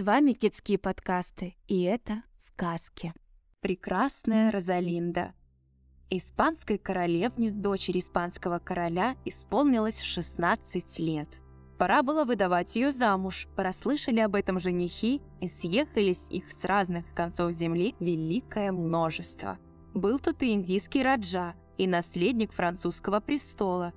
С вами Китские подкасты, и это сказки. Прекрасная Розалинда. Испанской королевне, дочери испанского короля, исполнилось 16 лет. Пора было выдавать ее замуж. Прослышали об этом женихи, и съехались их с разных концов земли великое множество. Был тут и индийский раджа, и наследник французского престола,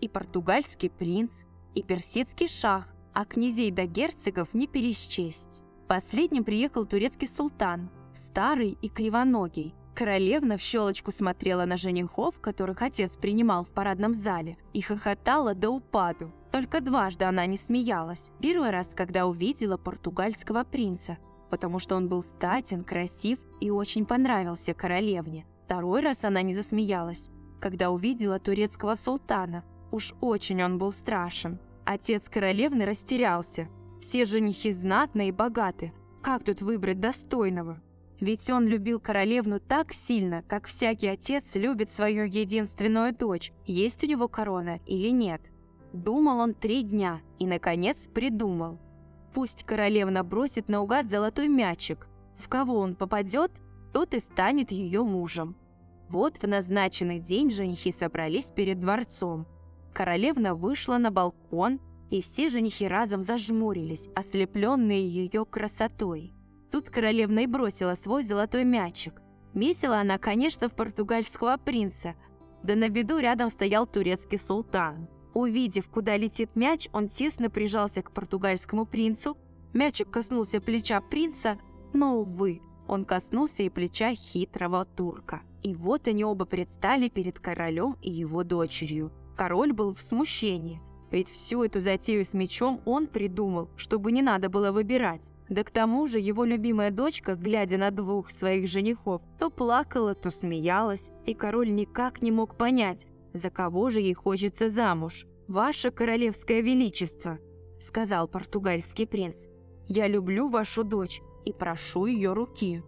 и португальский принц, и персидский шах, а князей до герцогов не пересчесть. Последним приехал турецкий султан, старый и кривоногий. Королевна в щелочку смотрела на женихов, которых отец принимал в парадном зале, и хохотала до упаду. Только дважды она не смеялась. Первый раз, когда увидела португальского принца, потому что он был статен, красив и очень понравился королевне. Второй раз она не засмеялась, когда увидела турецкого султана. Уж очень он был страшен. Отец королевны растерялся. Все женихи знатные и богаты. Как тут выбрать достойного? Ведь он любил королевну так сильно, как всякий отец любит свою единственную дочь, есть у него корона или нет. Думал он три дня и, наконец, придумал. Пусть королевна бросит наугад золотой мячик. В кого он попадет, тот и станет ее мужем. Вот в назначенный день женихи собрались перед дворцом. Королевна вышла на балкон, и все женихи разом зажмурились, ослепленные ее красотой. Тут королевна и бросила свой золотой мячик. Метила она, конечно, в португальского принца, да на беду рядом стоял турецкий султан. Увидев, куда летит мяч, он тесно прижался к португальскому принцу. Мячик коснулся плеча принца, но, увы, он коснулся и плеча хитрого турка. И вот они оба предстали перед королем и его дочерью. Король был в смущении, ведь всю эту затею с мечом он придумал, чтобы не надо было выбирать. Да к тому же его любимая дочка, глядя на двух своих женихов, то плакала, то смеялась, и король никак не мог понять, за кого же ей хочется замуж. «Ваше королевское величество», – сказал португальский принц, – «я люблю вашу дочь и прошу ее руки».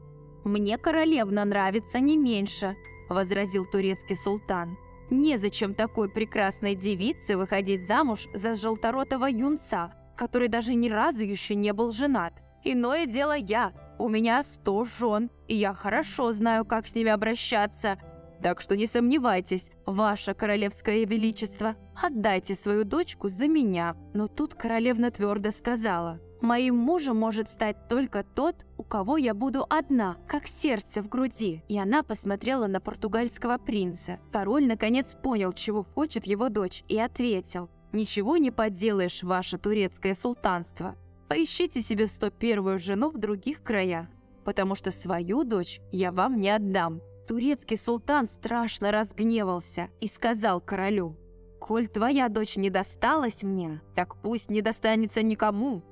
«Мне королевна нравится не меньше», – возразил турецкий султан. Незачем такой прекрасной девице выходить замуж за желторотого юнца, который даже ни разу еще не был женат. Иное дело я. У меня сто жен, и я хорошо знаю, как с ними обращаться. Так что не сомневайтесь, ваше королевское величество, отдайте свою дочку за меня. Но тут королевна твердо сказала, Моим мужем может стать только тот, у кого я буду одна, как сердце в груди. И она посмотрела на португальского принца. Король наконец понял, чего хочет его дочь, и ответил. «Ничего не поделаешь, ваше турецкое султанство. Поищите себе 101-ю жену в других краях, потому что свою дочь я вам не отдам». Турецкий султан страшно разгневался и сказал королю, «Коль твоя дочь не досталась мне, так пусть не достанется никому,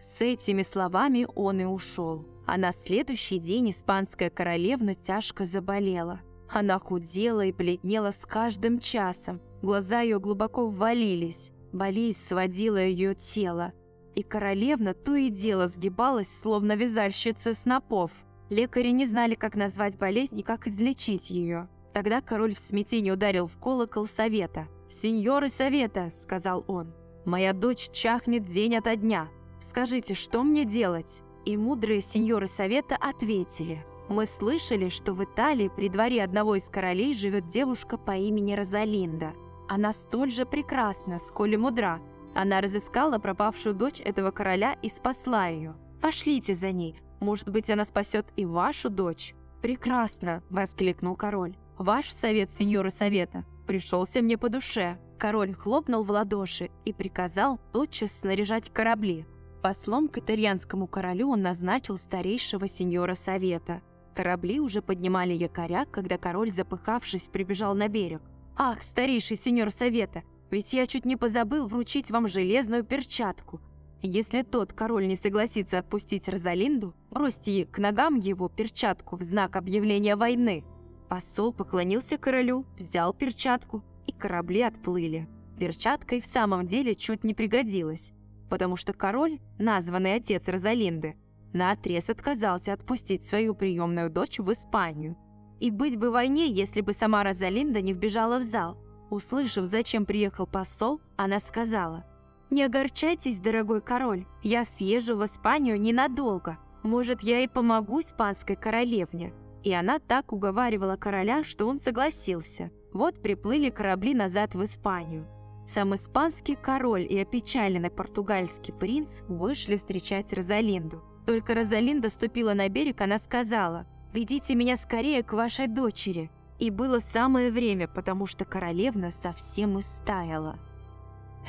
с этими словами он и ушел. А на следующий день испанская королевна тяжко заболела. Она худела и бледнела с каждым часом. Глаза ее глубоко ввалились. Болезнь сводила ее тело. И королевна то и дело сгибалась, словно вязальщица снопов. Лекари не знали, как назвать болезнь и как излечить ее. Тогда король в смятении ударил в колокол совета. «Сеньоры совета», — сказал он, — «моя дочь чахнет день ото дня. Скажите, что мне делать?» И мудрые сеньоры совета ответили. «Мы слышали, что в Италии при дворе одного из королей живет девушка по имени Розалинда. Она столь же прекрасна, сколь и мудра. Она разыскала пропавшую дочь этого короля и спасла ее. Пошлите за ней, может быть, она спасет и вашу дочь». «Прекрасно!» – воскликнул король. «Ваш совет, сеньоры совета, пришелся мне по душе». Король хлопнул в ладоши и приказал тотчас снаряжать корабли. Послом к итальянскому королю он назначил старейшего сеньора совета. Корабли уже поднимали якоря, когда король, запыхавшись, прибежал на берег. «Ах, старейший сеньор совета, ведь я чуть не позабыл вручить вам железную перчатку. Если тот король не согласится отпустить Розалинду, бросьте к ногам его перчатку в знак объявления войны». Посол поклонился королю, взял перчатку, и корабли отплыли. Перчатка и в самом деле чуть не пригодилась потому что король, названный отец Розалинды, наотрез отказался отпустить свою приемную дочь в Испанию. И быть бы войне, если бы сама Розалинда не вбежала в зал. Услышав, зачем приехал посол, она сказала, «Не огорчайтесь, дорогой король, я съезжу в Испанию ненадолго. Может, я и помогу испанской королевне». И она так уговаривала короля, что он согласился. Вот приплыли корабли назад в Испанию. Сам испанский король и опечаленный португальский принц вышли встречать Розалинду. Только Розалинда ступила на берег, она сказала, «Ведите меня скорее к вашей дочери». И было самое время, потому что королевна совсем истаяла.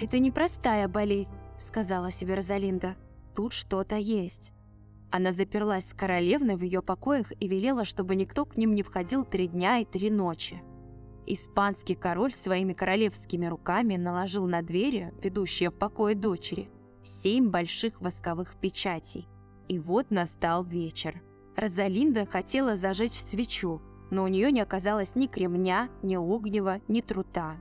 «Это непростая болезнь», — сказала себе Розалинда. «Тут что-то есть». Она заперлась с королевной в ее покоях и велела, чтобы никто к ним не входил три дня и три ночи. Испанский король своими королевскими руками наложил на двери, ведущие в покое дочери, семь больших восковых печатей. И вот настал вечер. Розалинда хотела зажечь свечу, но у нее не оказалось ни кремня, ни огнева, ни трута.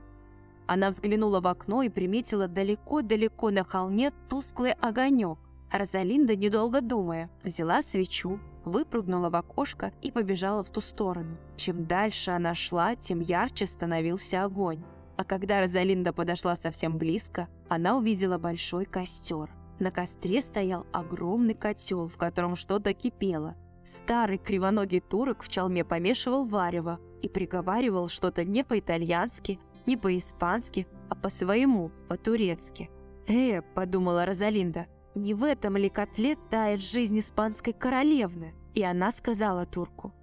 Она взглянула в окно и приметила далеко-далеко на холме тусклый огонек. Розалинда, недолго думая, взяла свечу, выпрыгнула в окошко и побежала в ту сторону. Чем дальше она шла, тем ярче становился огонь. А когда Розалинда подошла совсем близко, она увидела большой костер. На костре стоял огромный котел, в котором что-то кипело. Старый кривоногий турок в чалме помешивал варево и приговаривал что-то не по-итальянски, не по-испански, а по-своему, по-турецки. «Э», — подумала Розалинда, — «не в этом ли котле тает жизнь испанской королевны?» И она сказала турку,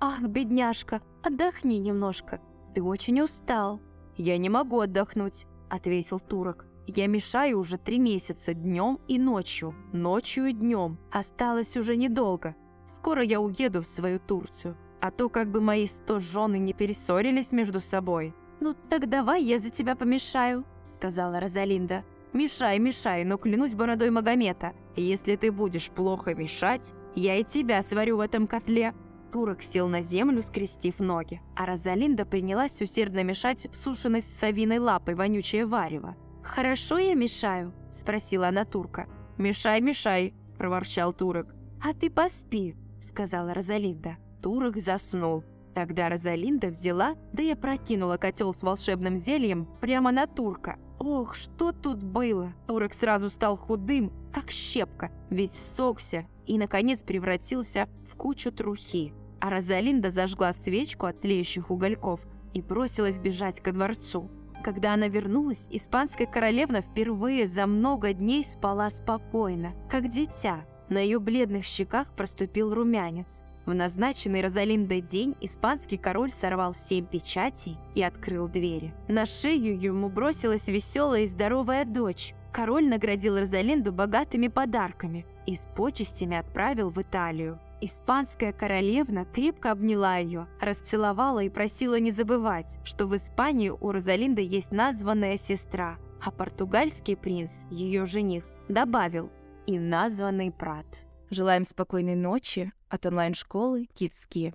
«Ах, бедняжка, отдохни немножко, ты очень устал». «Я не могу отдохнуть», — ответил турок. Я мешаю уже три месяца днем и ночью, ночью и днем. Осталось уже недолго. Скоро я уеду в свою Турцию. А то как бы мои сто жены не перессорились между собой. «Ну так давай я за тебя помешаю», — сказала Розалинда. «Мешай, мешай, но клянусь бородой Магомета, если ты будешь плохо мешать, я и тебя сварю в этом котле». Турок сел на землю, скрестив ноги, а Розалинда принялась усердно мешать сушеной с совиной лапой вонючее варево. «Хорошо я мешаю?» – спросила она турка. «Мешай, мешай!» – проворчал турок. «А ты поспи», – сказала Розалинда. Турок заснул. Тогда Розалинда взяла, да и опрокинула котел с волшебным зельем прямо на турка. Ох, что тут было! Турок сразу стал худым, как щепка, ведь сокся и, наконец, превратился в кучу трухи. А Розалинда зажгла свечку от тлеющих угольков и бросилась бежать ко дворцу. Когда она вернулась, испанская королевна впервые за много дней спала спокойно, как дитя. На ее бледных щеках проступил румянец. В назначенный Розалиндой день испанский король сорвал семь печатей и открыл двери. На шею ему бросилась веселая и здоровая дочь. Король наградил Розалинду богатыми подарками и с почестями отправил в Италию. Испанская королевна крепко обняла ее, расцеловала и просила не забывать, что в Испании у Розалинды есть названная сестра, а португальский принц, ее жених, добавил и названный брат. Желаем спокойной ночи от онлайн-школы Китски.